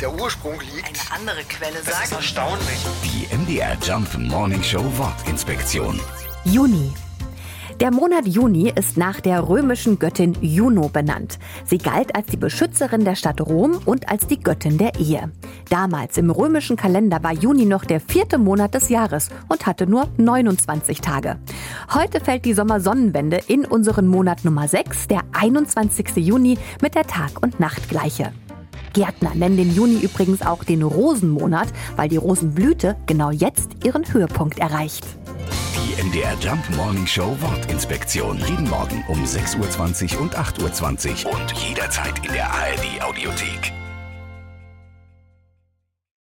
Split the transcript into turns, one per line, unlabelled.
der Ursprung liegt.
Eine andere Quelle
Das ist
sagt.
erstaunlich.
Die MDR Jump Morning Show Wortinspektion.
Juni. Der Monat Juni ist nach der römischen Göttin Juno benannt. Sie galt als die Beschützerin der Stadt Rom und als die Göttin der Ehe. Damals im römischen Kalender war Juni noch der vierte Monat des Jahres und hatte nur 29 Tage. Heute fällt die Sommersonnenwende in unseren Monat Nummer 6, der 21. Juni, mit der Tag- und Nachtgleiche. Gärtner nennen den Juni übrigens auch den Rosenmonat, weil die Rosenblüte genau jetzt ihren Höhepunkt erreicht.
Die MDR Jump Morning Show Wortinspektion. Jeden Morgen um 6.20 Uhr und 8.20 Uhr und jederzeit in der ARD Audiothek.